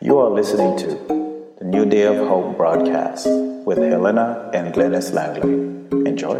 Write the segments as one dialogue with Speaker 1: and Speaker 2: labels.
Speaker 1: You are listening to the New Day of Hope broadcast with Helena and Glennis Langley. Enjoy.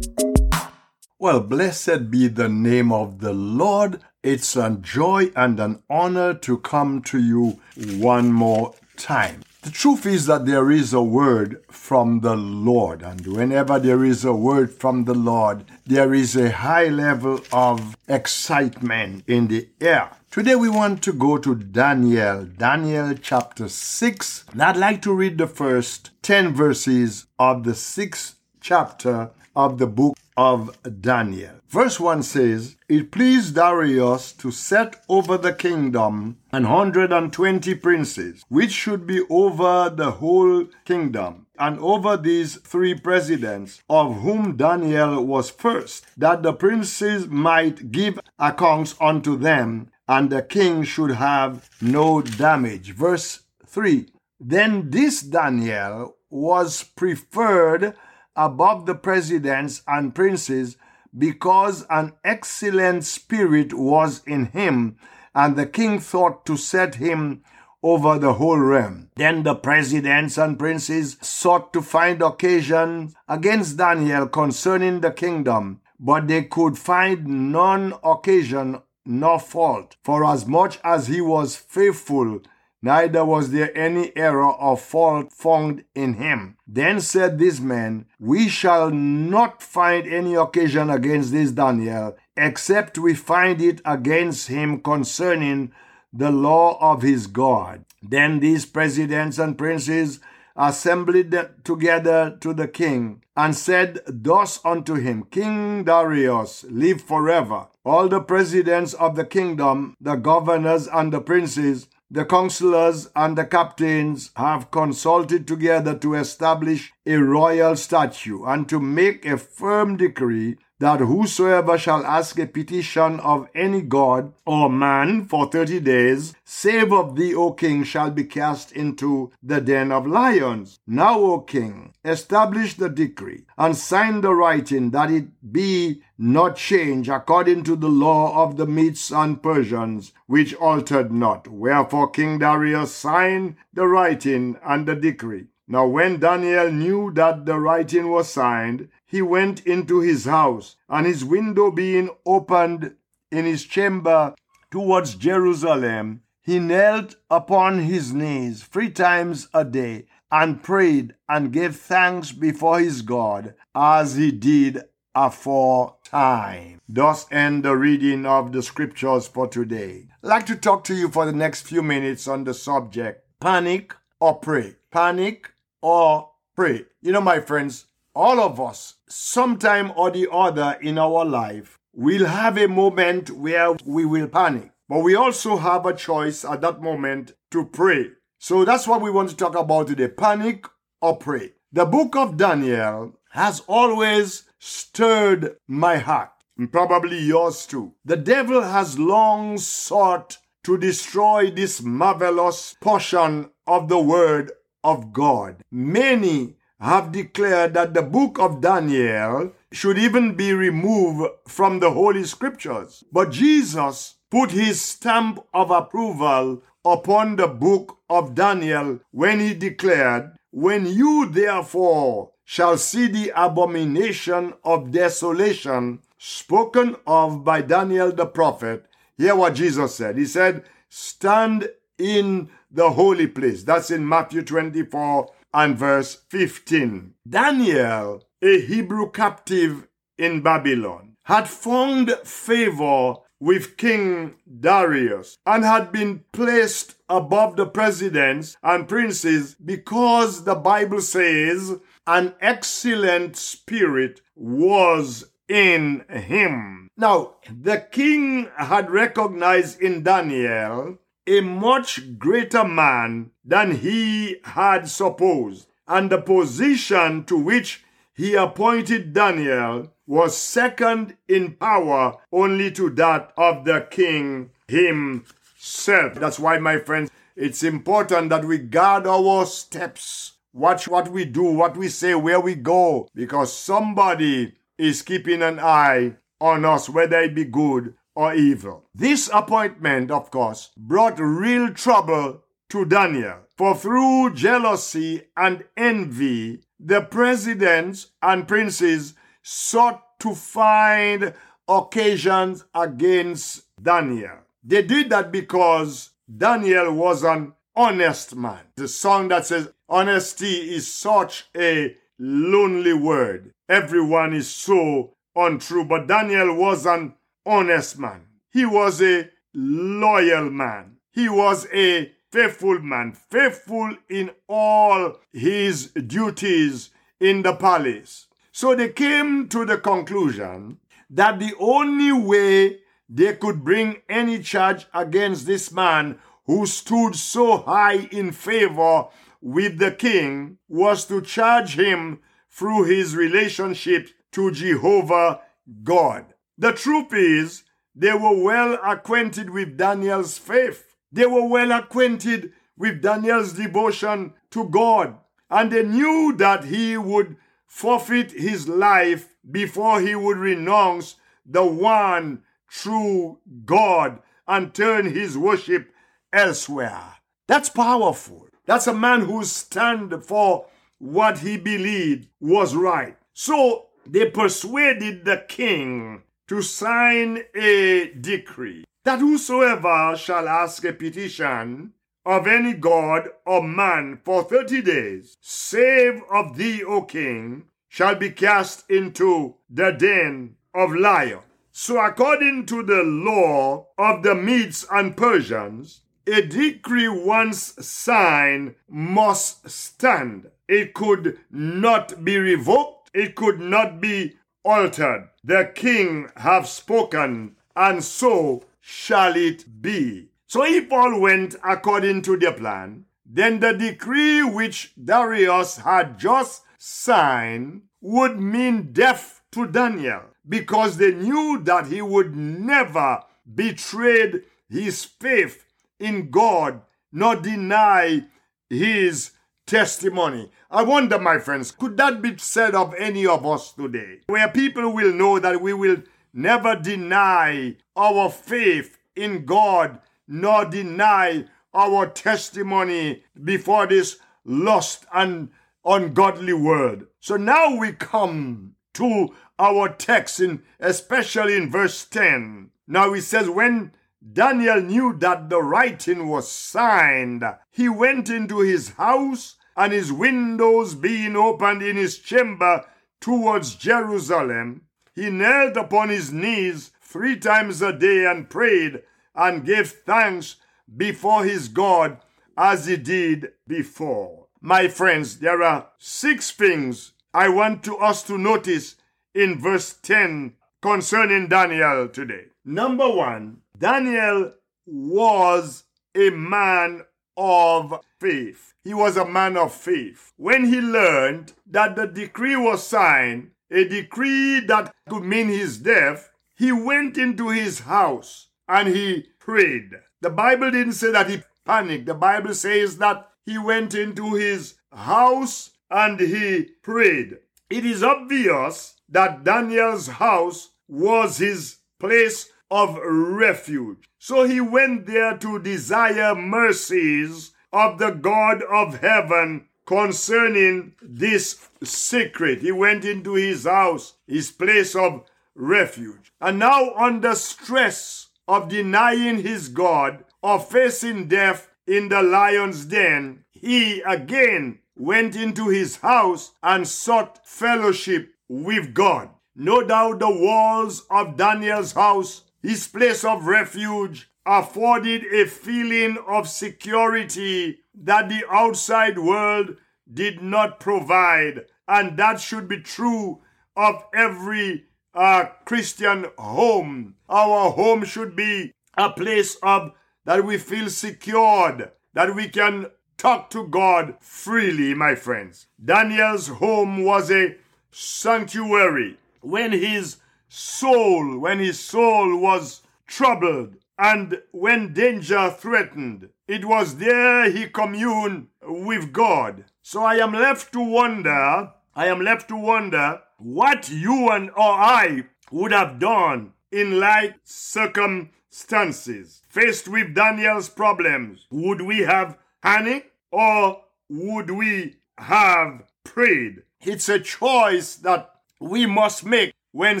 Speaker 2: Well, blessed be the name of the Lord. It's a joy and an honor to come to you one more time. The truth is that there is a word from the Lord, and whenever there is a word from the Lord, there is a high level of excitement in the air. Today we want to go to Daniel, Daniel chapter 6, and I'd like to read the first 10 verses of the sixth chapter of the book of Daniel. Verse 1 says, It pleased Darius to set over the kingdom an hundred and twenty princes, which should be over the whole kingdom, and over these three presidents, of whom Daniel was first, that the princes might give accounts unto them, and the king should have no damage. Verse 3 Then this Daniel was preferred above the presidents and princes because an excellent spirit was in him, and the king thought to set him over the whole realm. Then the presidents and princes sought to find occasion against Daniel concerning the kingdom, but they could find none occasion nor fault, for as much as he was faithful neither was there any error or fault found in him. Then said this man, We shall not find any occasion against this Daniel, except we find it against him concerning the law of his God. Then these presidents and princes assembled together to the king and said thus unto him, King Darius, live forever. All the presidents of the kingdom, the governors and the princes, the counselors and the captains have consulted together to establish a royal statute and to make a firm decree that whosoever shall ask a petition of any god or man for thirty days, save of thee, O king, shall be cast into the den of lions. Now, O king, establish the decree and sign the writing that it be not changed according to the law of the Medes and Persians, which altered not. Wherefore King Darius signed the writing and the decree. Now, when Daniel knew that the writing was signed, he went into his house, and his window being opened in his chamber towards Jerusalem, he knelt upon his knees three times a day and prayed and gave thanks before his God as he did aforetime. Thus end the reading of the scriptures for today. I'd like to talk to you for the next few minutes on the subject panic or pray. Panic or pray. You know, my friends, all of us, sometime or the other in our life, will have a moment where we will panic. But we also have a choice at that moment to pray. So that's what we want to talk about today panic or pray. The book of Daniel has always stirred my heart, and probably yours too. The devil has long sought to destroy this marvelous portion of the word of God. Many have declared that the book of Daniel should even be removed from the Holy Scriptures. But Jesus put his stamp of approval upon the book of Daniel when he declared, When you therefore shall see the abomination of desolation spoken of by Daniel the prophet, hear what Jesus said. He said, Stand in the holy place. That's in Matthew 24 and verse 15. Daniel, a Hebrew captive in Babylon, had found favor with King Darius and had been placed above the presidents and princes because the Bible says an excellent spirit was in him. Now, the king had recognized in Daniel a much greater man than he had supposed, and the position to which he appointed Daniel was second in power only to that of the king himself. That's why, my friends, it's important that we guard our steps Watch what we do, what we say, where we go, because somebody is keeping an eye on us, whether it be good or evil. This appointment, of course, brought real trouble to Daniel. For through jealousy and envy, the presidents and princes sought to find occasions against Daniel. They did that because Daniel was an honest man. The song that says, Honesty is such a lonely word. Everyone is so untrue. But Daniel was an honest man. He was a loyal man. He was a faithful man, faithful in all his duties in the palace. So they came to the conclusion that the only way they could bring any charge against this man who stood so high in favor with the king was to charge him through his relationship to Jehovah God. The truth is, they were well acquainted with Daniel's faith. They were well acquainted with Daniel's devotion to God. And they knew that he would forfeit his life before he would renounce the one true God and turn his worship elsewhere. That's powerful. That's a man who stand for what he believed was right. So they persuaded the king to sign a decree that whosoever shall ask a petition of any god or man for thirty days, save of thee, O king, shall be cast into the den of lions. So, according to the law of the Medes and Persians, a decree once signed must stand. It could not be revoked. It could not be altered. The king have spoken, and so shall it be. So if all went according to the plan, then the decree which Darius had just signed would mean death to Daniel because they knew that he would never betray his faith in God nor deny his testimony. I wonder, my friends, could that be said of any of us today? Where people will know that we will never deny our faith in God nor deny our testimony before this lost and ungodly world. So now we come to our text in especially in verse 10. Now it says when Daniel knew that the writing was signed. He went into his house, and his windows being opened in his chamber towards Jerusalem, he knelt upon his knees three times a day and prayed and gave thanks before his God as he did before. My friends, there are six things I want to us to notice in verse 10 concerning Daniel today. Number one, Daniel was a man of faith. He was a man of faith. When he learned that the decree was signed, a decree that could mean his death, he went into his house and he prayed. The Bible didn't say that he panicked. The Bible says that he went into his house and he prayed. It is obvious that Daniel's house was his place of refuge. So he went there to desire mercies of the God of heaven concerning this secret. He went into his house, his place of refuge. And now, under stress of denying his God or facing death in the lion's den, he again went into his house and sought fellowship with God. No doubt the walls of Daniel's house his place of refuge afforded a feeling of security that the outside world did not provide. And that should be true of every uh, Christian home. Our home should be a place of that we feel secured, that we can talk to God freely, my friends. Daniel's home was a sanctuary. When his soul, when his soul was troubled, and when danger threatened, it was there he communed with God. So I am left to wonder, I am left to wonder what you and or I would have done in like circumstances. Faced with Daniel's problems, would we have panicked or would we have prayed? It's a choice that we must make when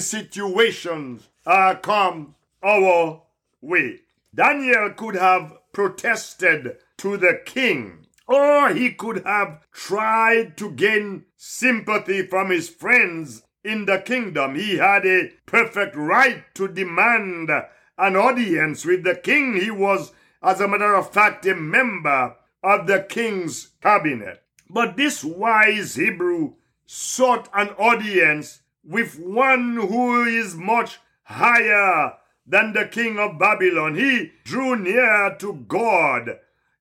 Speaker 2: situations uh, come our way. Daniel could have protested to the king, or he could have tried to gain sympathy from his friends in the kingdom. He had a perfect right to demand an audience with the king. He was, as a matter of fact, a member of the king's cabinet. But this wise Hebrew sought an audience with one who is much higher than the king of Babylon. He drew near to God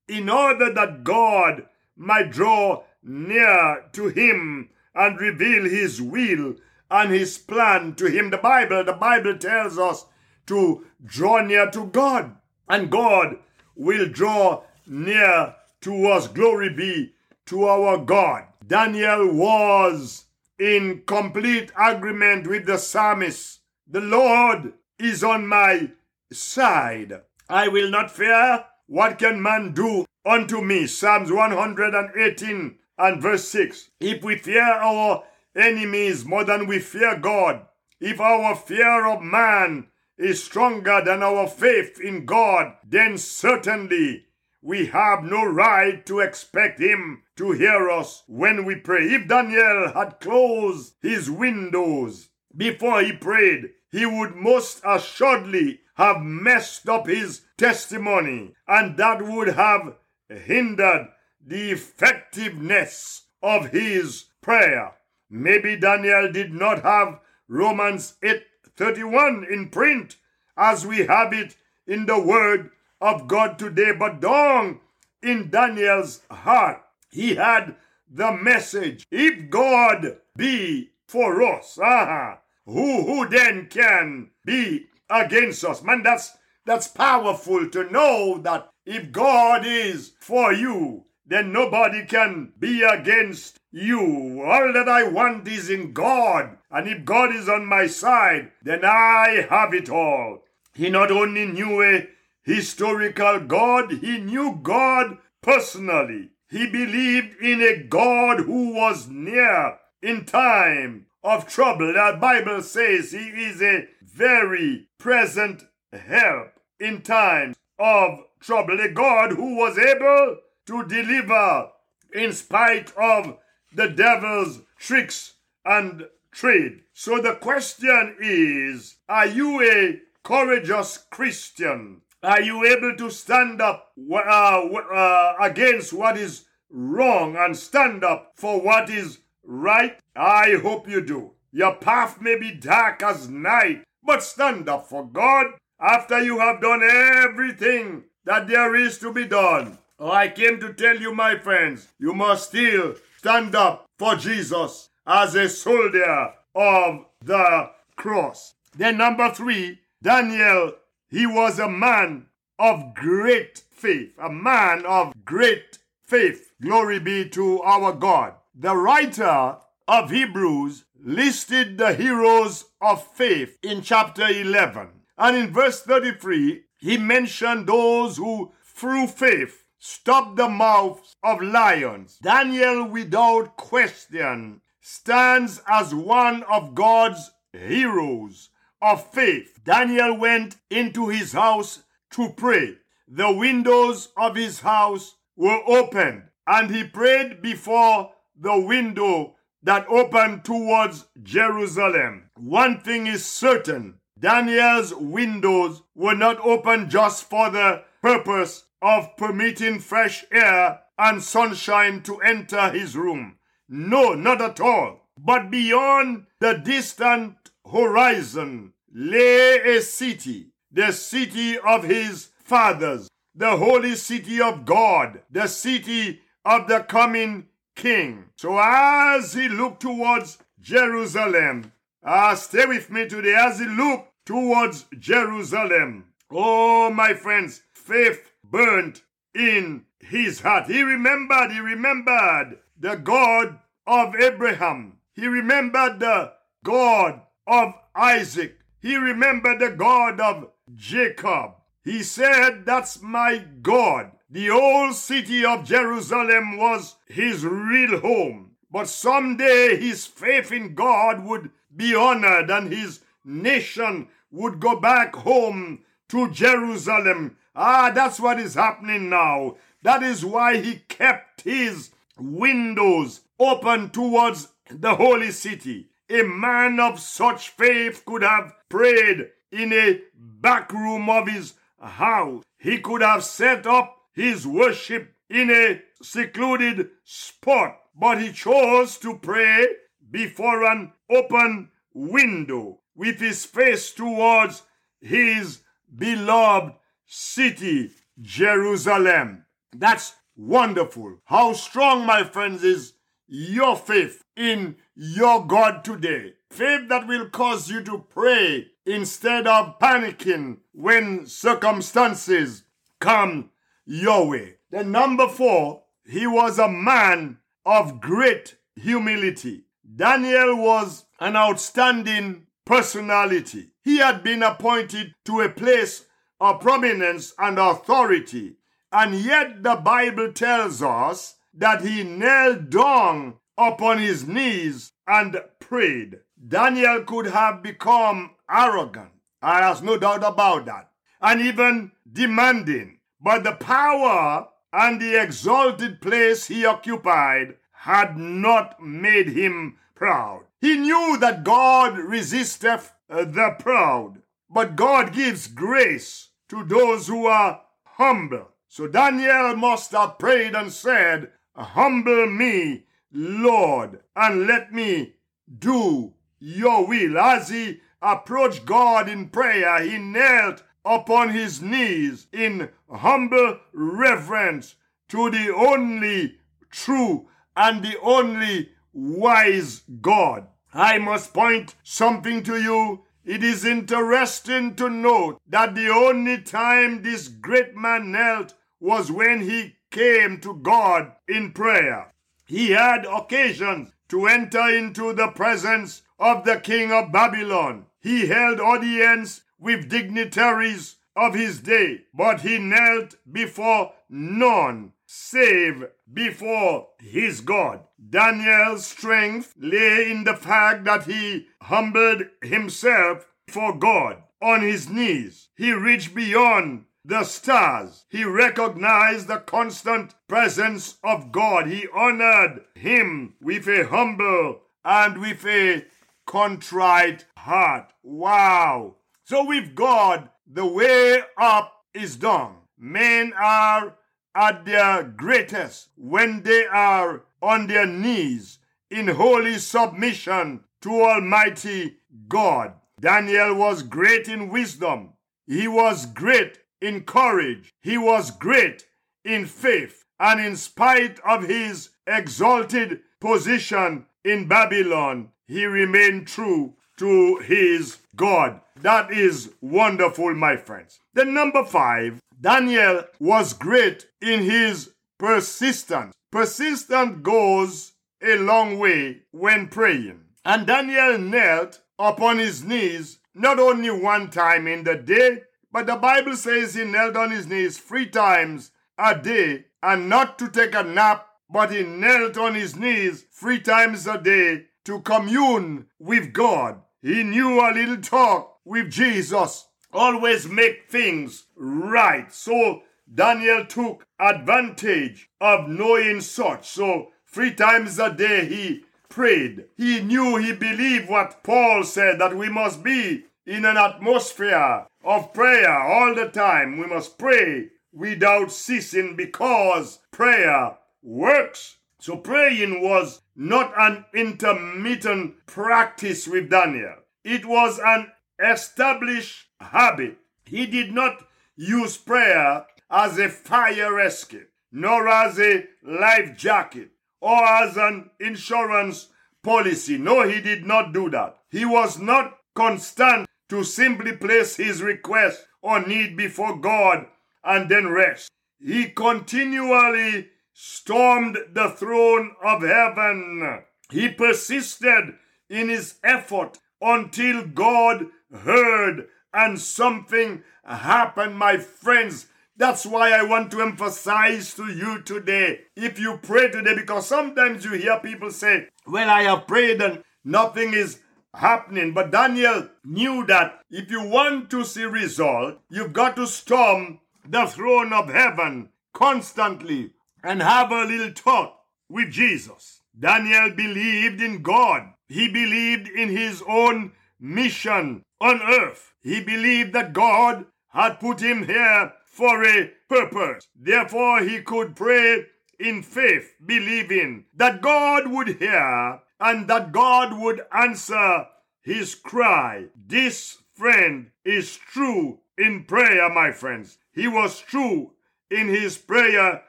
Speaker 2: in order that God might draw near to him and reveal his will and his plan to him. The Bible, the Bible tells us to draw near to God and God will draw near to us. Glory be to our God. Daniel was in complete agreement with the psalmist. The Lord is on my side. I will not fear. What can man do unto me? Psalms 118 and verse 6. If we fear our enemies more than we fear God, if our fear of man is stronger than our faith in God, then certainly we have no right to expect him to hear us when we pray. If Daniel had closed his windows before he prayed, he would most assuredly have messed up his testimony, and that would have hindered the effectiveness of his prayer. Maybe Daniel did not have Romans 8:31 in print as we have it in the word of God today, but down in Daniel's heart, he had the message. If God be for us, uh-huh, who who then can be against us? Man, that's that's powerful to know that if God is for you, then nobody can be against you. All that I want is in God. And if God is on my side, then I have it all. He not only knew a historical God, he knew God personally. He believed in a God who was near in time of trouble. The Bible says he is a very present help in times of trouble. A God who was able to deliver in spite of the devil's tricks and trade. So the question is, are you a courageous Christian? Are you able to stand up uh, uh, against what is wrong and stand up for what is right? I hope you do. Your path may be dark as night, but stand up for God after you have done everything that there is to be done. Oh, I came to tell you, my friends, you must still stand up for Jesus as a soldier of the cross. Then, number three, Daniel, he was a man of great faith, a man of great faith. Glory be to our God. The writer of Hebrews listed the heroes of faith in chapter 11. And in verse 33, he mentioned those who, through faith, stopped the mouths of lions. Daniel, without question, stands as one of God's heroes of faith. Daniel went into his house to pray. The windows of his house were opened, and he prayed before the window that opened towards Jerusalem. One thing is certain Daniel's windows were not open just for the purpose of permitting fresh air and sunshine to enter his room. No, not at all. But beyond the distant horizon lay a city, the city of his fathers, the holy city of God, the city of the coming king. So as he looked towards Jerusalem, ah, stay with me today, as he looked towards Jerusalem, oh, my friends, faith burnt in his heart. He remembered, he remembered the God of Abraham. He remembered the God of Isaac. He remembered the God of Jacob. He said, That's my God. The old city of Jerusalem was his real home. But someday his faith in God would be honored and his nation would go back home to Jerusalem. Ah, that's what is happening now. That is why he kept his windows open towards the holy city. A man of such faith could have prayed in a back room of his house. He could have set up his worship in a secluded spot, but he chose to pray before an open window with his face towards his beloved city, Jerusalem. That's wonderful. How strong, my friends, is your faith in your God today. Faith that will cause you to pray instead of panicking when circumstances come your way. Then, number four, he was a man of great humility. Daniel was an outstanding personality. He had been appointed to a place of prominence and authority. And yet the Bible tells us that he knelt down upon his knees and prayed. Daniel could have become arrogant. I no doubt about that. And even demanding. But the power and the exalted place he occupied had not made him proud. He knew that God resisteth uh, the proud, but God gives grace to those who are humble. So Daniel must have prayed and said, Humble me, Lord, and let me do your will. As he approached God in prayer, he knelt upon his knees in humble reverence to the only true and the only wise God. I must point something to you. It is interesting to note that the only time this great man knelt was when he came to God in prayer. He had occasions to enter into the presence of the king of Babylon. He held audience with dignitaries of his day, but he knelt before none save before his God. Daniel's strength lay in the fact that he humbled himself for God on his knees. He reached beyond the stars. He recognized the constant presence of God. He honored him with a humble and with a contrite heart. Wow. So with God, the way up is done. Men are at their greatest when they are on their knees in holy submission to Almighty God. Daniel was great in wisdom. He was great in courage. He was great in faith. And in spite of his exalted position in Babylon, he remained true to his God. That is wonderful, my friends. The number five, Daniel was great in his persistence. Persistence goes a long way when praying. And Daniel knelt upon his knees not only one time in the day, but the Bible says he knelt on his knees three times a day and not to take a nap, but he knelt on his knees three times a day to commune with God. He knew a little talk with Jesus always make things right. So Daniel took advantage of knowing such. So three times a day he prayed. He knew, he believed what Paul said that we must be in an atmosphere of prayer all the time. We must pray without ceasing because prayer works. So praying was not an intermittent practice with Daniel. It was an established habit. He did not use prayer as a fire escape, nor as a life jacket, or as an insurance policy. No, he did not do that. He was not constant to simply place his request or need before God and then rest. he continually stormed the throne of heaven. He persisted in his effort until God heard and something happened, my friends. That's why I want to emphasize to you today. If you pray today, because sometimes you hear people say, Well, I have prayed and nothing is happening. But Daniel knew that if you want to see result, you've got to storm the throne of heaven constantly and have a little talk with Jesus. Daniel believed in God. He believed in his own mission on earth. He believed that God had put him here for a purpose. Therefore, he could pray in faith, believing that God would hear and that God would answer his cry. This friend is true in prayer, my friends. He was true in his prayer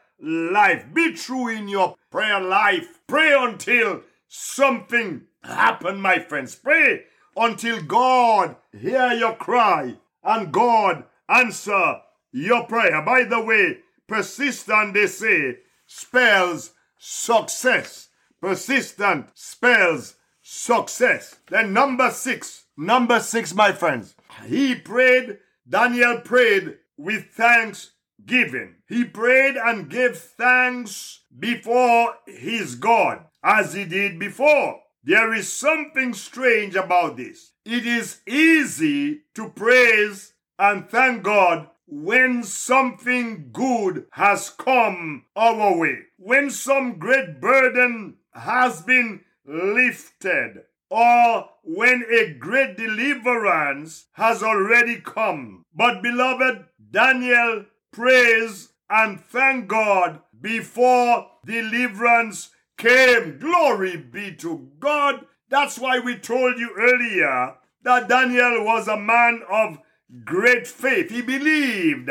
Speaker 2: life. Be true in your prayer life. Pray until something happen, my friends. Pray until God hear your cry and God answer your prayer. By the way, persistent, they say, spells success. Persistent spells success. Then number six, number six, my friends. He prayed, Daniel prayed with thanksgiving. He prayed and gave thanks before his God as he did before. There is something strange about this. It is easy to praise and thank God when something good has come our way, when some great burden has been lifted, or when a great deliverance has already come. But, beloved, Daniel praised and thank God before deliverance came. Glory be to God. That's why we told you earlier that Daniel was a man of great faith. He believed.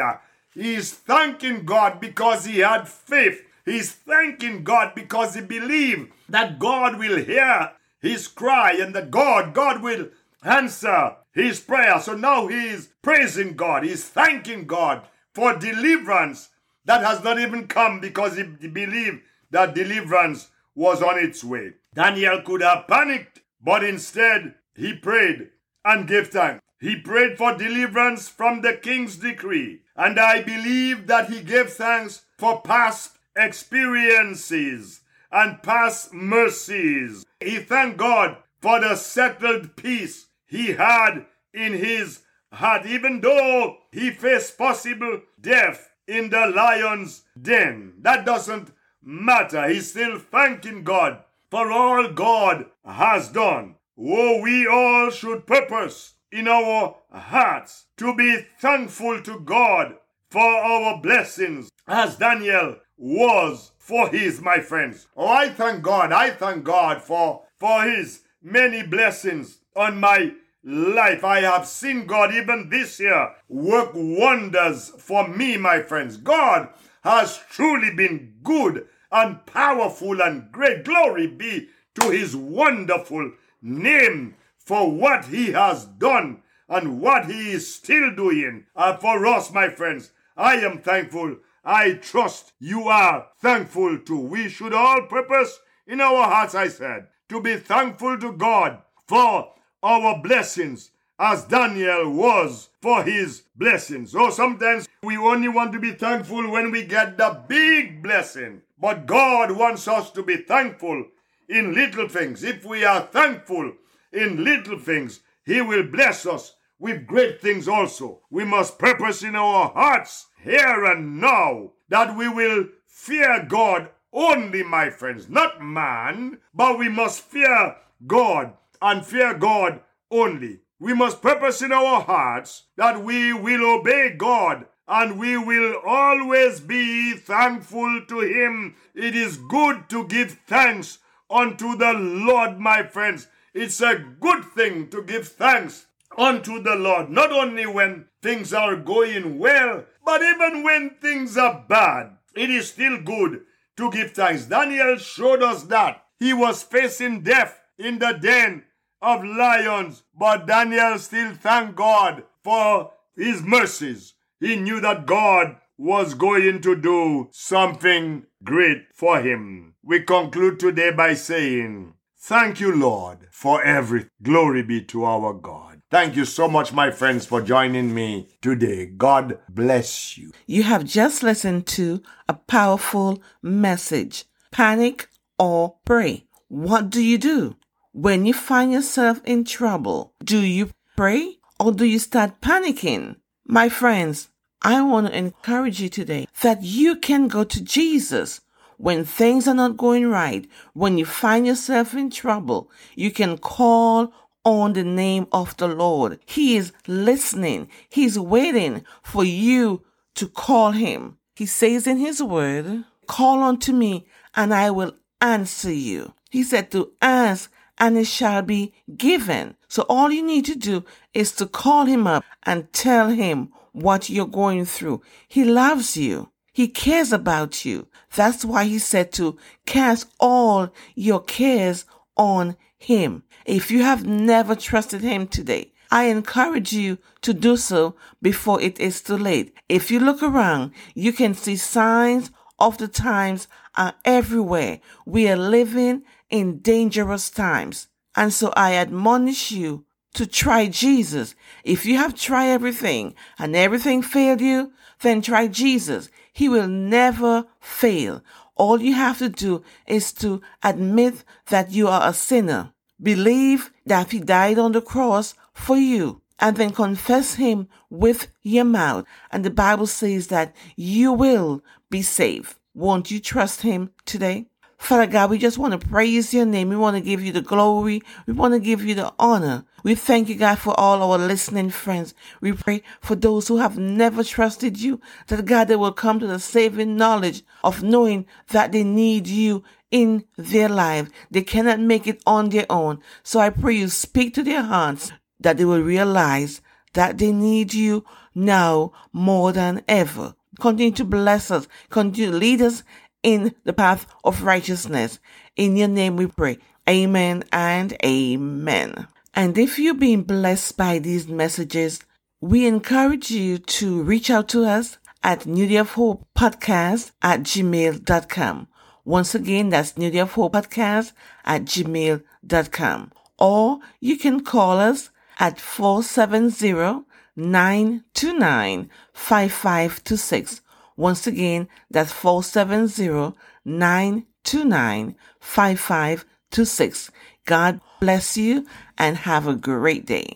Speaker 2: He's thanking God because he had faith. He's thanking God because he believed that God will hear his cry and that God, God will answer his prayer. So now he's praising God. He's thanking God for deliverance that has not even come because he believed that deliverance was on its way. Daniel could have panicked, but instead he prayed and gave thanks. He prayed for deliverance from the king's decree, and I believe that he gave thanks for past experiences and past mercies. He thanked God for the settled peace he had in his heart, even though he faced possible death in the lion's den. That doesn't matter. He's still thanking God for all God has done. Oh, we all should purpose in our hearts to be thankful to God for our blessings, as Daniel was for his, my friends. Oh, I thank God. I thank God for, for his many blessings on my life. I have seen God even this year work wonders for me, my friends. God has truly been good and powerful and great. Glory be to his wonderful name for what he has done and what he is still doing uh, for us, my friends. I am thankful. I trust you are thankful too. We should all purpose in our hearts, I said, to be thankful to God for our blessings as Daniel was for his blessings. So sometimes we only want to be thankful when we get the big blessing. But God wants us to be thankful in little things. If we are thankful in little things, He will bless us with great things also. We must purpose in our hearts here and now that we will fear God only, my friends, not man, but we must fear God and fear God only. We must purpose in our hearts that we will obey God and we will always be thankful to Him. It is good to give thanks unto the Lord, my friends. It's a good thing to give thanks unto the Lord, not only when things are going well, but even when things are bad. It is still good to give thanks. Daniel showed us that he was facing death in the den of lions, but Daniel still thanked God for his mercies. He knew that God was going to do something great for him. We conclude today by saying, Thank you, Lord, for everything. Glory be to our God. Thank you so much, my friends, for joining me today. God bless you.
Speaker 3: You have just listened to a powerful message. Panic or pray. What do you do? When you find yourself in trouble, do you pray or do you start panicking? My friends, I want to encourage you today that you can go to Jesus when things are not going right, when you find yourself in trouble, you can call on the name of the Lord. He is listening. He's waiting for you to call him. He says in his word, call unto me and I will answer you. He said to ask and it shall be given. So all you need to do is to call him up and tell him what you're going through. He loves you. He cares about you. That's why he said to cast all your cares on him. If you have never trusted him today, I encourage you to do so before it is too late. If you look around, you can see signs of the times are everywhere. We are living in dangerous times. And so I admonish you to try Jesus. If you have tried everything and everything failed you, then try Jesus. He will never fail. All you have to do is to admit that you are a sinner. Believe that he died on the cross for you and then confess him with your mouth. And the Bible says that you will be saved. Won't you trust him today? Father God, we just want to praise your name. We want to give you the glory. We want to give you the honor. We thank you, God, for all our listening friends. We pray for those who have never trusted you, that God, they will come to the saving knowledge of knowing that they need you in their life. They cannot make it on their own. So I pray you speak to their hearts that they will realize that they need you now more than ever. Continue to bless us. Continue to lead us in the path of righteousness. In your name we pray. Amen and amen. And if you've been blessed by these messages, we encourage you to reach out to us at New Day of Hope podcast at gmail.com. Once again, that's New Day of Hope podcast at gmail.com. Or you can call us at 470 929 5526. Once again, that's 470-929-5526. God bless you and have a great day.